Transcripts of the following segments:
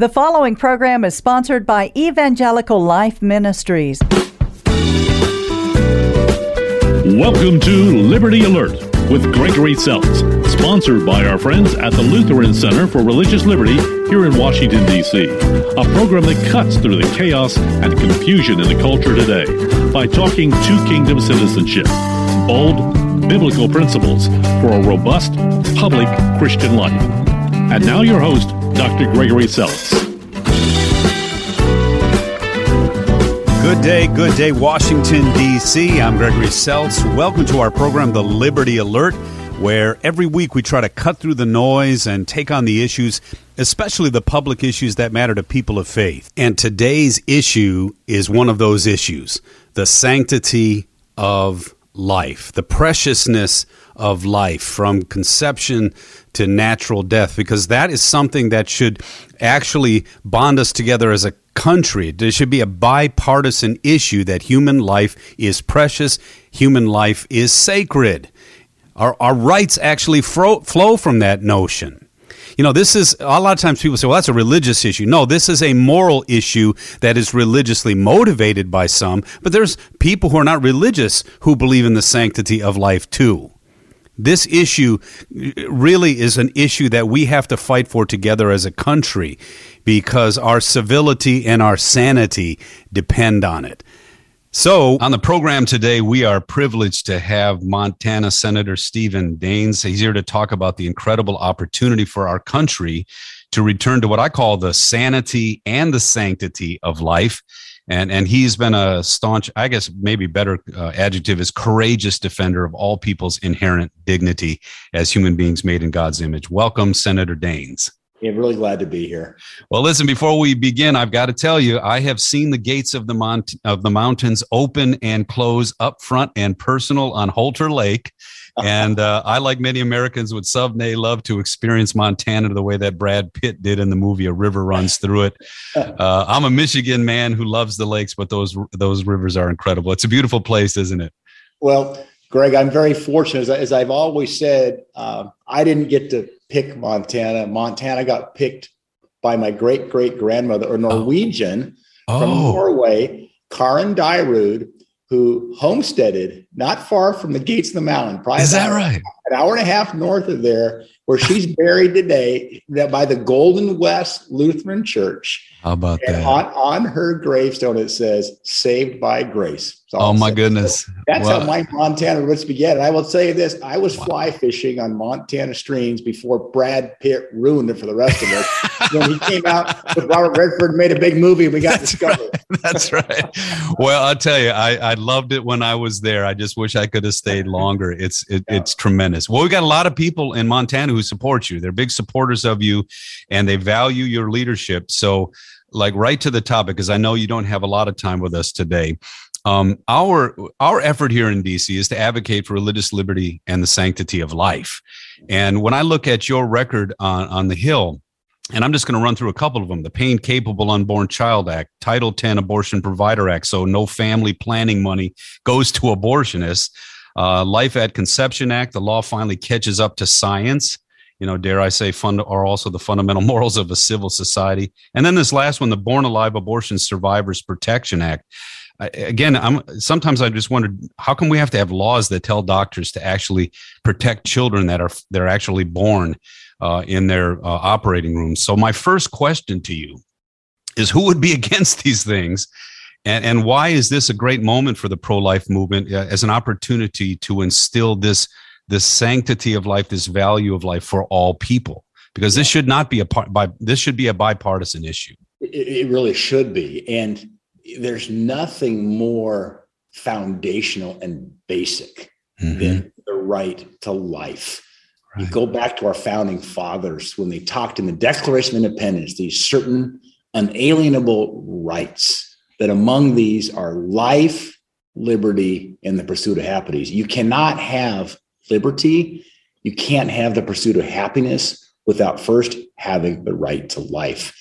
The following program is sponsored by Evangelical Life Ministries. Welcome to Liberty Alert with Gregory Seltz, sponsored by our friends at the Lutheran Center for Religious Liberty here in Washington, D.C. A program that cuts through the chaos and confusion in the culture today by talking two kingdom citizenship, bold biblical principles for a robust public Christian life. And now your host, Dr. Gregory Seltz. Good day, good day, Washington, D.C. I'm Gregory Seltz. Welcome to our program, The Liberty Alert, where every week we try to cut through the noise and take on the issues, especially the public issues that matter to people of faith. And today's issue is one of those issues the sanctity of life, the preciousness of life from conception to natural death, because that is something that should actually bond us together as a country. There should be a bipartisan issue that human life is precious, human life is sacred. Our, our rights actually fro- flow from that notion. You know, this is a lot of times people say, well, that's a religious issue. No, this is a moral issue that is religiously motivated by some, but there's people who are not religious who believe in the sanctity of life too. This issue uh, really is an issue that we have to fight for together as a country because our civility and our sanity depend on it. So, on the program today, we are privileged to have Montana Senator Steven Daines. He's here to talk about the incredible opportunity for our country to return to what I call the sanity and the sanctity of life. And, and he's been a staunch, I guess, maybe better uh, adjective is courageous defender of all people's inherent dignity as human beings made in God's image. Welcome, Senator Daines. Yeah, really glad to be here. Well, listen, before we begin, I've got to tell you, I have seen the gates of the mount- of the mountains open and close up front and personal on Holter Lake. And uh, I, like many Americans, would someday love to experience Montana the way that Brad Pitt did in the movie A River Runs Through It. Uh, I'm a Michigan man who loves the lakes, but those those rivers are incredible. It's a beautiful place, isn't it? Well, Greg, I'm very fortunate. As, I, as I've always said, uh, I didn't get to pick Montana. Montana got picked by my great great grandmother, or oh. Norwegian Oh. from Oh. Norway, Karen Dyrud, who homesteaded not far from the gates of the mountain. Probably Is that right? An hour and a half north of there, where she's buried today, that by the Golden West Lutheran Church. How about And that? on, on her gravestone, it says "Saved by Grace." Oh my goodness! That's Well, how my Montana roots began. And I will tell you this: I was fly fishing on Montana streams before Brad Pitt ruined it for the rest of us. when he came out with Robert Redford, and made a big movie, and we got That's discovered. That's right. Well, I'll tell you, I, I loved it when I was there. I just wish I could have stayed longer. It's it, Yeah. it's tremendous. Well, we got a lot of people in Montana who support you. They're big supporters of you, and they value your leadership. So, like right to the topic, because I know you don't have a lot of time with us today. Um, our our effort here in DC is to advocate for religious liberty and the sanctity of life. And when I look at your record on on the Hill, and I'm just going to run through a couple of them. The Pain Capable Unborn Child Act, Title 10 Abortion Provider Act. So no family planning money goes to abortionists. Uh, Life at Conception Act. The law finally catches up to science. You know, dare I say, fund are also the fundamental morals of a civil society. And then this last one, the Born Alive Abortion Survivors Protection Act. I, again, I'm sometimes I just wondered how come we have to have laws that tell doctors to actually protect children that are that are actually born uh, in their uh, operating rooms. So my first question to you is who would be against these things? And, and why is this a great moment for the pro-life movement uh, as an opportunity to instill this, this sanctity of life, this value of life for all people? Because this should not be a part by this should be a bipartisan issue. It, it really should be, and there's nothing more foundational and basic Mhm. than the right to life. You go back to our founding fathers when they talked in the Declaration of Independence, these certain unalienable rights, that among these are life, liberty, and the pursuit of happiness. You cannot have liberty, you can't have the pursuit of happiness without first having the right to life.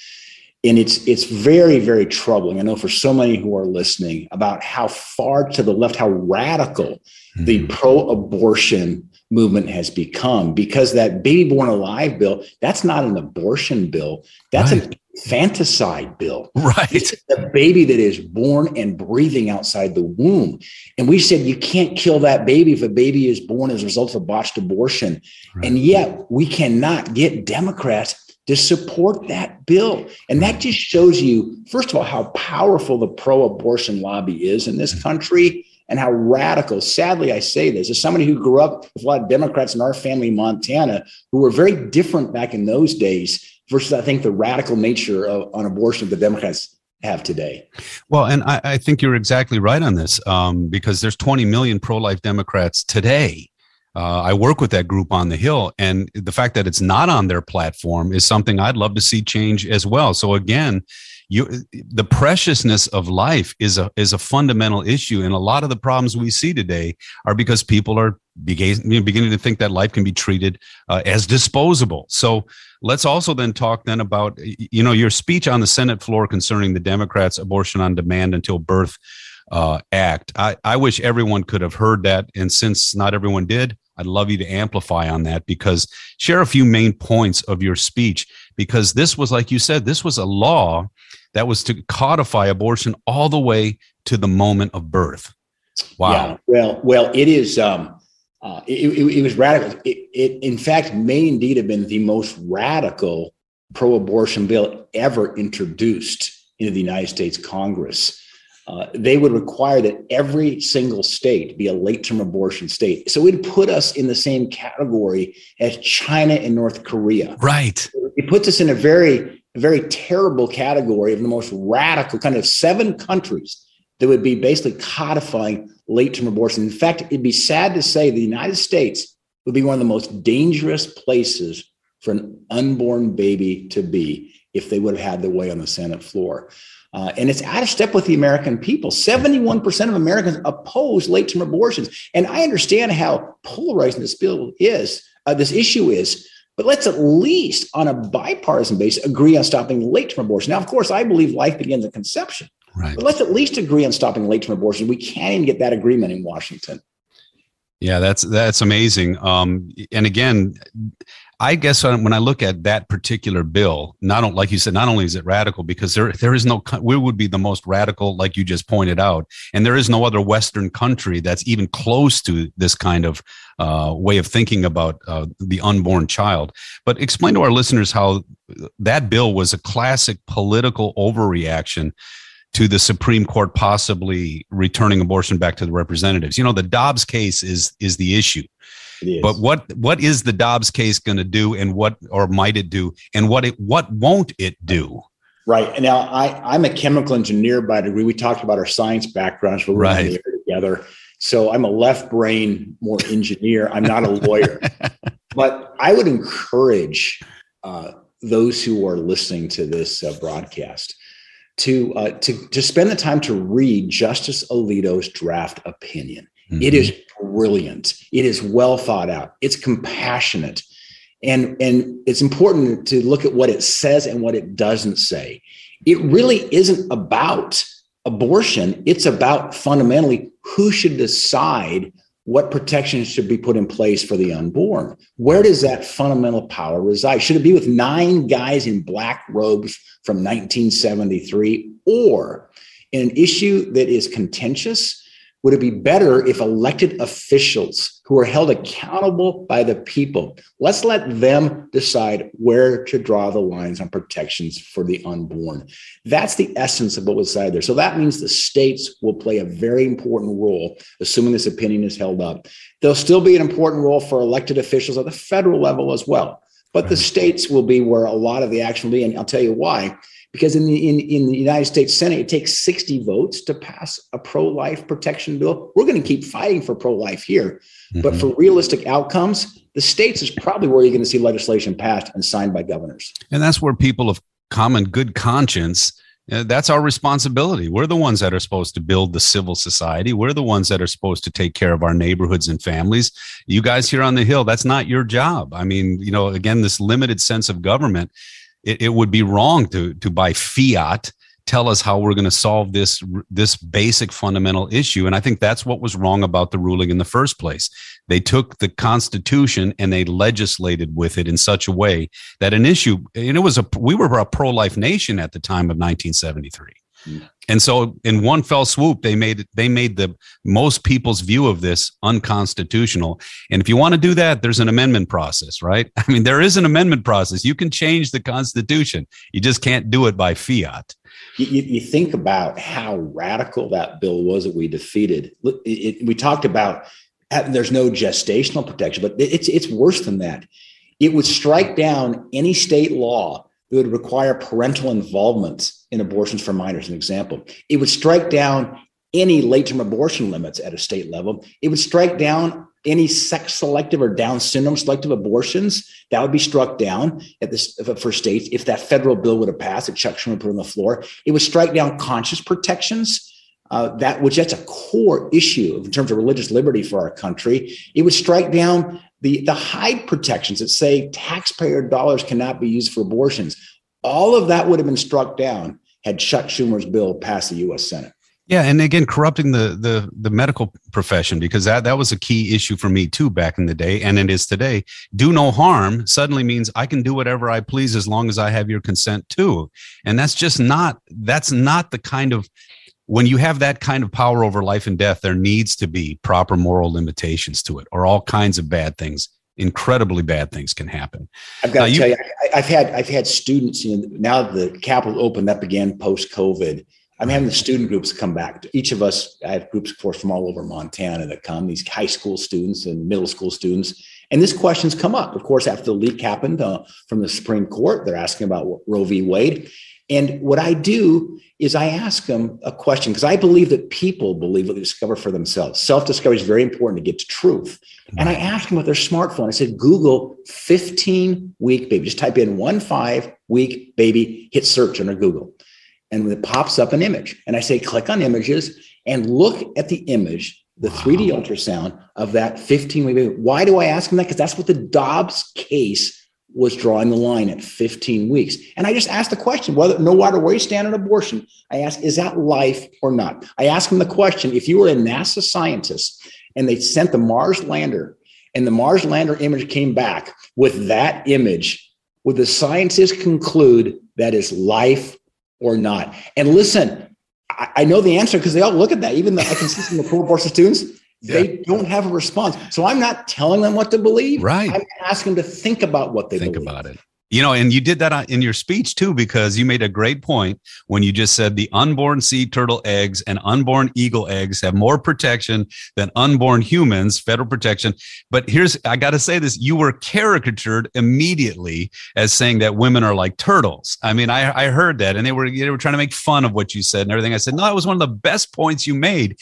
And it's it's very, very troubling. I know for so many who are listening about how far to the left, how radical the Mhm. pro-abortion movement has become because that baby born alive bill that's not an abortion bill that's an infanticide bill. Right. The baby that is born and breathing outside the womb. And we said you can't kill that baby if a baby is born as a result of a botched abortion. Right. And yet we cannot get Democrats to support that bill. And that just shows you, first of all, how powerful the pro abortion lobby is in this mm-hmm. country and how radical, sadly, I say this, as somebody who grew up with a lot of Democrats in our family in Montana who were very different back in those days versus, I think, the radical nature of, on abortion the Democrats have today. Well, and I, I think you're exactly right on this um, because there's 20 million pro life Democrats today. Uh, I work with that group on the Hill, and the fact that it's not on their platform is something I'd love to see change as well. So again, you the preciousness of life is a is a fundamental issue. And a lot of the problems we see today are because people are beginning, beginning to think that life can be treated uh, as disposable. So let's also then talk then about you know your speech on the senate floor concerning the democrats abortion on demand until birth uh, act. I, I wish everyone could have heard that. And since not everyone did I'd love you to amplify on that because share a few main points of your speech because this was like you said this was a law that was to codify abortion all the way to the moment of birth. Wow. Yeah, well, well, it is. Um, uh, it, it, it, was radical. It, it, in fact, may indeed have been the most radical pro-abortion bill ever introduced into the United States Congress. Uh, they would require that every single state be a late-term abortion state. So it would put us in the same category as China and North Korea. Right. It puts us in a very very terrible category of the most radical kind of seven countries that would be basically codifying late term abortion. In fact, it'd be sad to say the United States would be one of the most dangerous places for an unborn baby to be if they would have had their way on the Senate floor. Uh, and it's out of step with the American people. 71% of Americans oppose late term abortions. And I understand how polarizing this bill is, uh, this issue is. But let's at least, on a bipartisan basis, agree on stopping late term abortion. Now, of course, I believe life begins at conception. Right. But let's at least agree on stopping late term abortion. We can't even get that agreement in Washington. Yeah, that's that's amazing. Um, and again, I guess when I look at that particular bill, not like you said, not only is it radical because there there is no we would be the most radical, like you just pointed out, and there is no other Western country that's even close to this kind of uh, way of thinking about uh, the unborn child. But explain to our listeners how that bill was a classic political overreaction to the Supreme Court possibly returning abortion back to the representatives. You know, the Dobbs case is is the issue. But what what is the Dobbs case going to do, and what or might it do, and what it what won't it do? Right. Now I I'm a chemical engineer by degree. We talked about our science backgrounds. We're right. together. So I'm a left brain, more engineer. I'm not a lawyer, but I would encourage uh, those who are listening to this uh, broadcast to uh, to to spend the time to read Justice Alito's draft opinion. Mm-hmm. It is brilliant. It is well thought out. It's compassionate. And, and it's important to look at what it says and what it doesn't say. It really isn't about abortion. It's about fundamentally who should decide what protections should be put in place for the unborn. Where does that fundamental power reside? Should it be with nine guys in black robes from 1973 or in an issue that is contentious would it be better if elected officials who are held accountable by the people, let's let them decide where to draw the lines on protections for the unborn? That's the essence of what was said there. So that means the states will play a very important role, assuming this opinion is held up. There'll still be an important role for elected officials at the federal level as well. But the mm-hmm. states will be where a lot of the action will be. And I'll tell you why because in the in, in the United States Senate, it takes 60 votes to pass a pro-life protection bill. We're going to keep fighting for pro-life here, mm-hmm. but for realistic outcomes, the states is probably where you're going to see legislation passed and signed by governors. And that's where people of common good conscience. Uh, that's our responsibility. We're the ones that are supposed to build the civil society. We're the ones that are supposed to take care of our neighborhoods and families. You guys here on the Hill, that's not your job. I mean, you know, again, this limited sense of government it, it would be wrong to to by fiat tell us how we're going to solve this this basic fundamental issue. And i think that's what was wrong about the ruling in the first place. They took the constitution and they legislated with it in such a way that an issue and it was a we were a pro-life nation at the time of 1973 and so in one fell swoop they made they made the most people's view of this unconstitutional. And if you want to do that there's an amendment process right? I mean there is an amendment process. You can change the constitution. You just can't do it by fiat. You, you think about how radical that bill was that we defeated. It, it, we talked about uh, there's no gestational protection but it's it's worse than that. It would strike down any state law that would require parental involvement in abortions for minors, an example. It would strike down any late term abortion limits at a state level. It would strike down any sex selective or Down syndrome selective abortions. That would be struck down at this for states if that federal bill would have passed that Chuck Schumer put on the floor. It would strike down conscious protections. Uh, that which that's a core issue in terms of religious liberty for our country. It would strike down the, the Hyde protections that say taxpayer dollars cannot be used for abortions. All of that would have been struck down had Chuck Schumer's bill passed the U.S. Senate. Yeah, and again, corrupting the the the medical profession because that that was a key issue for me too back in the day, and it is today. Do no harm suddenly means I can do whatever I please as long as I have your consent too, and that's just not that's not the kind of when you have that kind of power over life and death, there needs to be proper moral limitations to it, or all kinds of bad things, incredibly bad things can happen. I've got to tell you, I, have had I've had students. You know, now the Capitol opened up again post COVID. I'm having the student groups come back. Each of us, I have groups, of course, from all over Montana that come. These high school students and middle school students, and this question's come up. Of course, after the leak happened uh, from the Supreme Court, they're asking about Roe v. Wade. And what I do is I ask them a question because I believe that people believe what they discover for themselves. Self discovery is very important to get to truth. And I ask them with their smartphone, I said, Google 15 week baby. Just type in one five week baby, hit search under Google. And it pops up an image. And I say, click on images and look at the image, the wow. 3D ultrasound of that 15 week baby. Why do I ask them that? Because that's what the Dobbs case was drawing the line at 15 weeks. And I just asked the question, whether no matter where you stand on abortion, I ask, is that life or not? I asked him the question, if you were a NASA scientist and they sent the Mars lander and the Mars lander image came back with that image, would the scientists conclude that is life or not? And listen, I, I know the answer because they all look at that. Even the, I can see some of the pro-abortion students, they yeah. don't have a response. So I'm not telling them what to believe. Right. I'm asking them to think about what they think believe. about it. You know, and you did that in your speech too, because you made a great point when you just said the unborn sea turtle eggs and unborn eagle eggs have more protection than unborn humans, federal protection. But here's, I got to say this, you were caricatured immediately as saying that women are like turtles. I mean, I, I heard that and they were, they were trying to make fun of what you said and everything. I said, no, that was one of the best points you made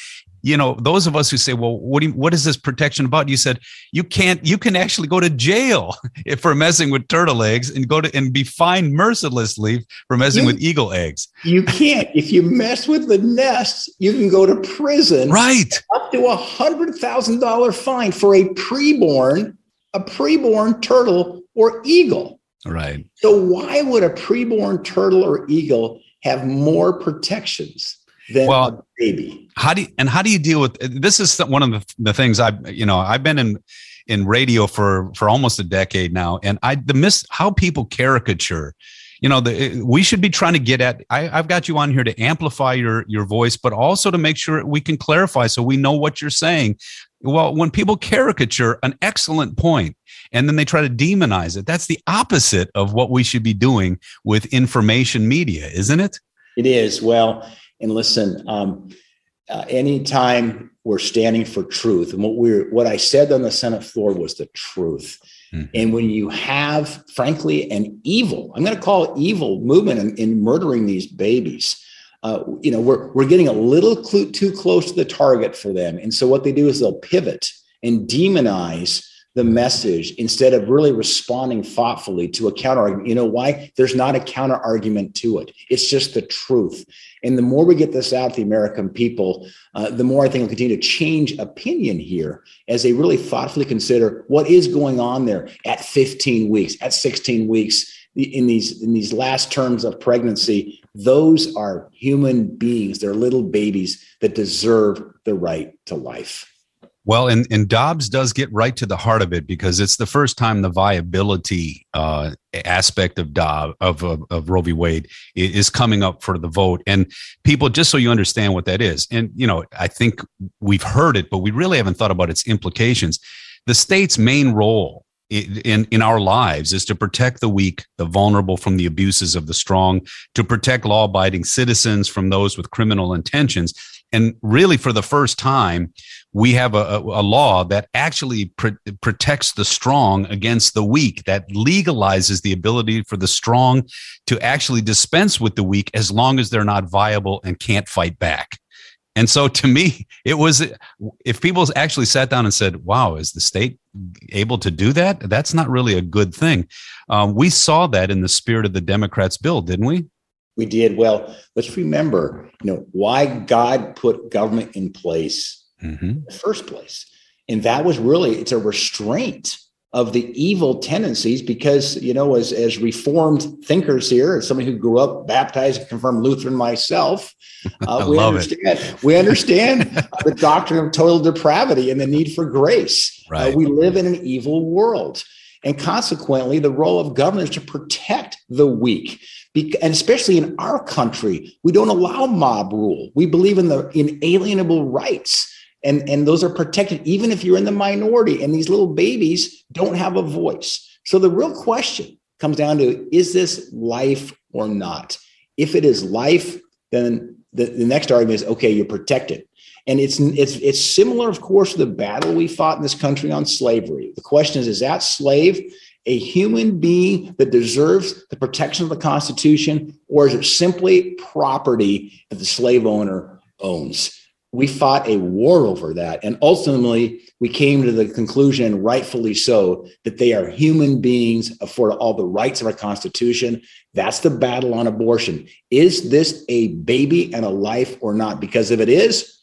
you know those of us who say well what do you, what is this protection about? You said you can't you can actually go to jail for messing with turtle eggs and go to and be fined mercilessly for messing you, with eagle eggs. You can't. If you mess with the nests you can go to prison. Right. Up to a hundred thousand dollar fine for a preborn a preborn turtle or eagle. Right. So why would a preborn turtle or eagle have more protections than well, baby. How do you, and how do you deal with this? Is one of the, the things I you know I've been in in radio for for almost a decade now, and I the miss how people caricature. You know, the, eh, we should be trying to get at. I, I've got you on here to amplify your your voice, but also to make sure we can clarify so we know what you're saying. Well, when people caricature an excellent point, and then they try to demonize it. That's the opposite of what we should be doing with information media, isn't it? It is. Well, and listen, um, uh, anytime we're standing for truth, and what we're what I said on the Senate floor was the truth. Mm-hmm. And when you have, frankly, an evil, I'm going to call it evil movement in, in murdering these babies. Uh, you know, we're we're getting a little cl- too close to the target for them, and so what they do is they'll pivot and demonize the message instead of really responding thoughtfully to a counter argument. You know why? There's not a counter argument to it. It's just the truth. And the more we get this out to the American people, uh, the more I think will continue to change opinion here as they really thoughtfully consider what is going on there at 15 weeks, at 16 weeks, in these in these last terms of pregnancy those are human beings. They're little babies that deserve the right to life. Well, and, and Dobbs does get right to the heart of it because it's the first time the viability uh, aspect of Dobbs of, of, of Roe v. Wade is coming up for the vote. And people, just so you understand what that is, and you know, I think we've heard it, but we really haven't thought about its implications. The state's main role in in our lives is to protect the weak, the vulnerable from the abuses of the strong, to protect law-abiding citizens from those with criminal intentions. And really, for the first time, we have a, a law that actually pr- protects the strong against the weak, that legalizes the ability for the strong to actually dispense with the weak as long as they're not viable and can't fight back. And so to me, it was if people actually sat down and said, wow, is the state able to do that? That's not really a good thing. Um, we saw that in the spirit of the Democrats' bill, didn't we? We did. Well, let's remember, you know, why God put government in place mm-hmm. in the first place. And that was really, it's a restraint of the evil tendencies because you know as as reformed thinkers here as somebody who grew up baptized and confirmed lutheran myself uh, we, understand, we understand the doctrine of total depravity and the need for grace uh, right. Uh, we live in an evil world and consequently the role of government is to protect the weak and especially in our country we don't allow mob rule. We believe in the inalienable rights and and those are protected even if you're in the minority and these little babies don't have a voice. So the real question comes down to is this life or not? If it is life then the, the next argument is okay you're protected. And it's it's it's similar of course to the battle we fought in this country on slavery. The question is is that slave a human being that deserves the protection of the constitution or is it simply property that the slave owner owns we fought a war over that. And ultimately, we came to the conclusion, rightfully so, that they are human beings afforded all the rights of our Constitution. That's the battle on abortion. Is this a baby and a life or not? Because if it is,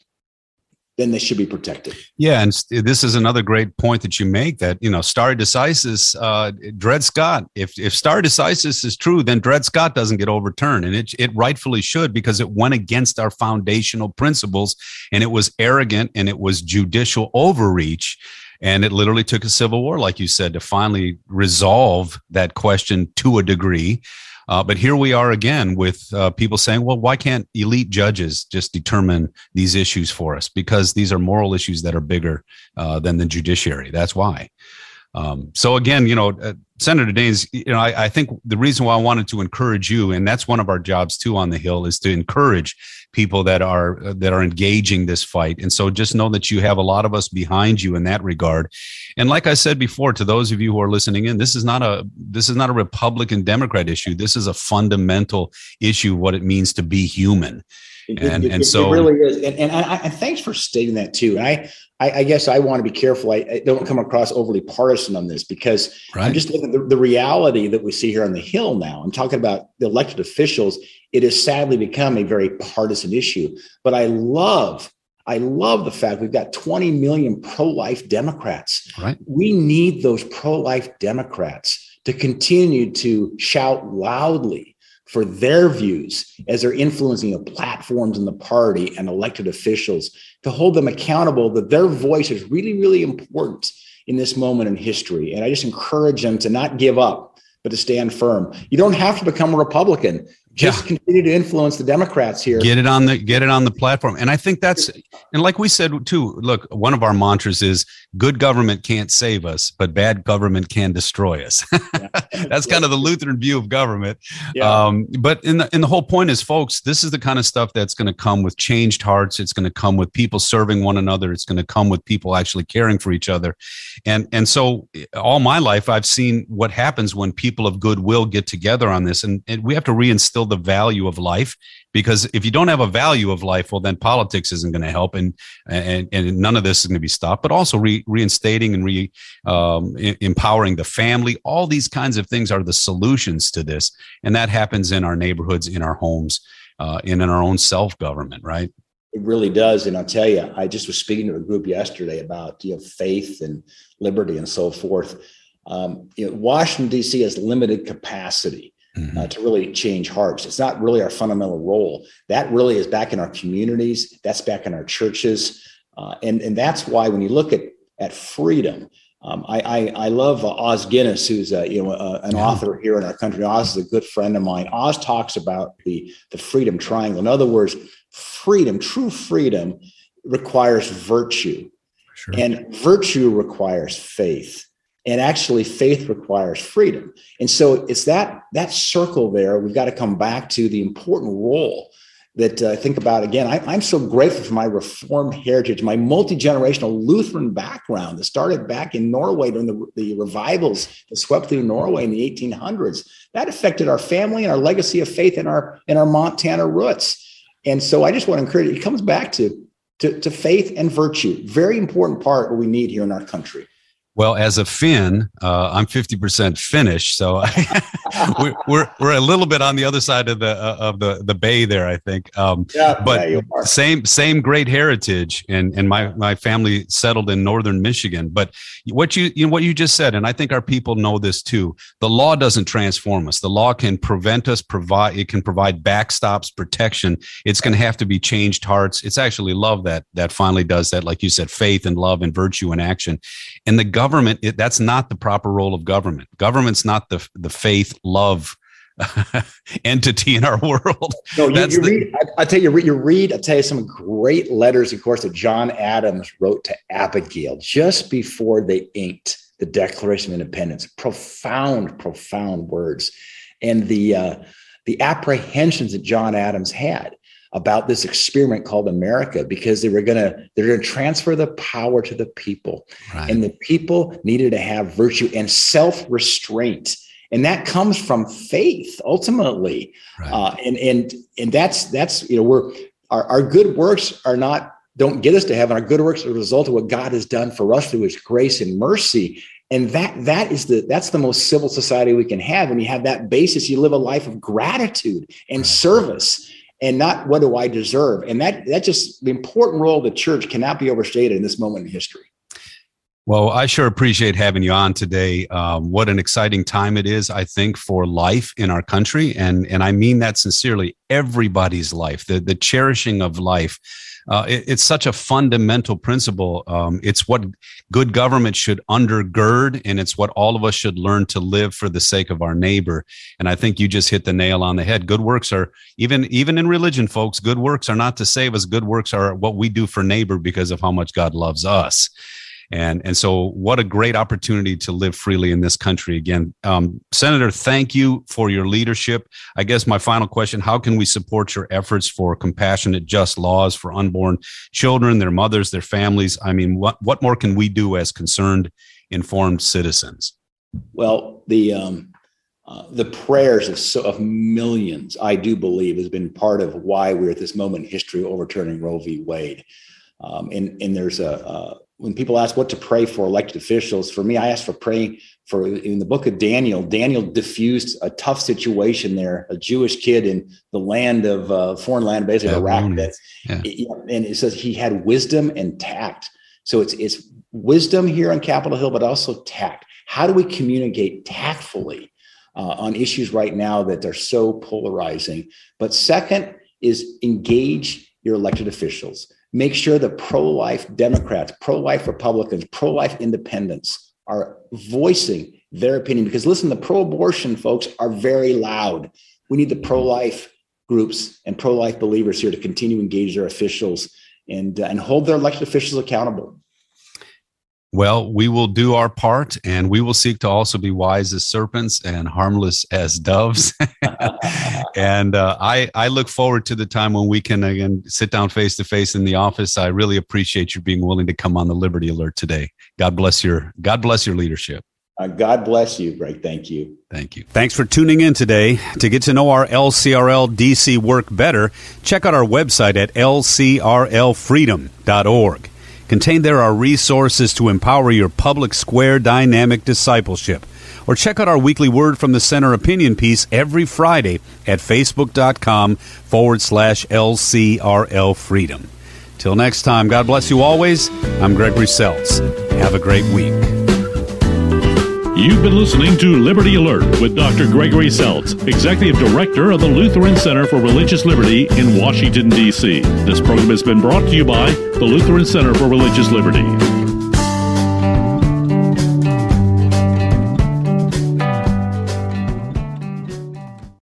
then they should be protected. Yeah, and this is another great point that you make that you know stare decisis, uh, Dred Scott. If if stare decisis is true, then Dred Scott doesn't get overturned, and it it rightfully should because it went against our foundational principles, and it was arrogant, and it was judicial overreach. And it literally took a civil war, like you said, to finally resolve that question to a degree. Uh, but here we are again with uh, people saying, well, why can't elite judges just determine these issues for us? Because these are moral issues that are bigger uh, than the judiciary. That's why. Um, so again, you know, uh, Senator Daines, you know, I, I, think the reason why I wanted to encourage you, and that's one of our jobs too on the Hill, is to encourage people that are uh, that are engaging this fight. And so, just know that you have a lot of us behind you in that regard. And like I said before, to those of you who are listening in, this is not a this is not a Republican Democrat issue. This is a fundamental issue. What it means to be human. and, it, and so it really is. And, and, I, and thanks for stating that too. I, I, I guess I want to be careful. I, I, don't come across overly partisan on this because right. I'm just looking at the, the reality that we see here on the Hill now. I'm talking about the elected officials. It has sadly become a very partisan issue. But I love I love the fact we've got 20 million pro life Democrats. Right. We need those pro life Democrats to continue to shout loudly for their views as they're influencing the platforms and the party and elected officials to hold them accountable that their voice is really, really important in this moment in history. And I just encourage them to not give up, but to stand firm. You don't have to become a Republican just yeah. continue to influence the Democrats here. Get it on the get it on the platform. And I think that's and like we said too, look, one of our mantras is good government can't save us, but bad government can destroy us. that's kind of the Lutheran view of government. Yeah. Um, but in the in the whole point is folks, this is the kind of stuff that's going to come with changed hearts. It's going to come with people serving one another. It's going to come with people actually caring for each other. And and so all my life I've seen what happens when people of goodwill get together on this and, and we have to reinstill the value of life because if you don't have a value of life well then politics isn't going to help and, and and none of this is going to be stopped but also re, reinstating and re um, empowering the family. All these kinds of things are the solutions to this and that happens in our neighborhoods in our homes uh, and in our own self-government right? It really does and i'll tell you i just was speaking to a group yesterday about you know faith and liberty and so forth. Um, you know, washington d.c has limited capacity mm-hmm. uh, to really change hearts. It's not really our fundamental role. That really is back in our communities. That's back in our churches, uh, and and that's why when you look at at freedom. Um, I, I, I love uh, Os Guinness, who's a, you know uh, an yeah. author here in our country. Os is a good friend of mine. Os talks about the the freedom triangle. In other words, freedom, true freedom, requires virtue, sure. and virtue requires faith and actually faith requires freedom. And so it's that that circle there we've got to come back to the important role that uh, think about again I, am so grateful for my reformed heritage my multi-generational lutheran background that started back in norway during the, the revivals that swept through norway in the 1800s that affected our family and our legacy of faith in our in our montana roots. And so i just want to encourage it comes back to to, to faith and virtue very important part what we need here in our country well, as a Finn, uh, I'm 50% Finnish, so we're, we're, we're a little bit on the other side of the uh, of the the bay there, I think. Um, yeah, but yeah, same same great heritage, and and my my family settled in northern Michigan. But what you you know what you just said, and I think our people know this too. The law doesn't transform us. The law can prevent us, provide it can provide backstops, protection. It's going to have to be changed hearts. It's actually love that that finally does that, like you said, faith and love and virtue and action, and the government it, that's not the proper role of government. Government's not the the faith love entity in our world. No you, you the, read I, I, tell you you read i tell you some great letters of course that john adams wrote to abigail just before they inked the declaration of independence. Profound profound words. And the uh, the apprehensions that john adams had about this experiment called America because they were going to they're going to transfer the power to the people, right. and the people needed to have virtue and self restraint, and that comes from faith ultimately, right. uh, and and and that's that's you know we're our, our good works are not don't get us to heaven. Our good works are a result of what God has done for us through His grace and mercy. And that that is the that's the most civil society we can have. When you have that basis, you live a life of gratitude and right. service and not what do I deserve. And that that just the important role of the church cannot be overstated in this moment in history. Well, I sure appreciate having you on today. Um, what an exciting time it is, I think, for life in our country, and and I mean that sincerely. Everybody's life, the the cherishing of life uh, it, it's such a fundamental principle. Um, it's what good government should undergird, and it's what all of us should learn to live for the sake of our neighbor. And I think you just hit the nail on the head. Good works are even even in religion, folks. Good works are not to save us. Good works are what we do for neighbor because of how much God loves us and and so what a great opportunity to live freely in this country again um, senator thank you for your leadership i guess my final question how can we support your efforts for compassionate just laws for unborn children their mothers their families i mean what what more can we do as concerned informed citizens well the um, uh, the prayers of, so, of millions, I do believe, has been part of why we're at this moment in history overturning Roe v. Wade. Um, and, and there's a, a, when people ask what to pray for elected officials, for me, I ask for praying for in the book of Daniel. Daniel diffused a tough situation there, a Jewish kid in the land of uh, foreign land, basically yeah, Iraq. That, yeah. and it says he had wisdom and tact. So it's it's wisdom here on Capitol Hill, but also tact. How do we communicate tactfully uh, on issues right now that are so polarizing? But second is engage your elected officials make sure the pro life Democrats, pro life Republicans, pro life independents are voicing their opinion. Because listen, the pro abortion folks are very loud. We need the pro life groups and pro life believers here to continue to engage their officials and, uh, and hold their elected officials accountable. Well, we will do our part and we will seek to also be wise as serpents and harmless as doves. and uh, I, I look forward to the time when we can again sit down face to face in the office. I really appreciate you being willing to come on the Liberty Alert today. God bless your God bless your leadership. Uh, God bless you, Greg. Thank you. Thank you. Thanks for tuning in today. To get to know our LCRL DC work better, check out our website at lcrlfreedom.org. Contained there are resources to empower your public square dynamic discipleship. Or check out our weekly Word from the Center opinion piece every Friday at facebook.com forward slash LCRL Freedom. Till next time, God bless you always. I'm Gregory Seltz. Have a great week. You've been listening to Liberty Alert with Dr. Gregory Seltz, Executive Director of the Lutheran Center for Religious Liberty in Washington, D.C. This program has been brought to you by the Lutheran Center for Religious Liberty.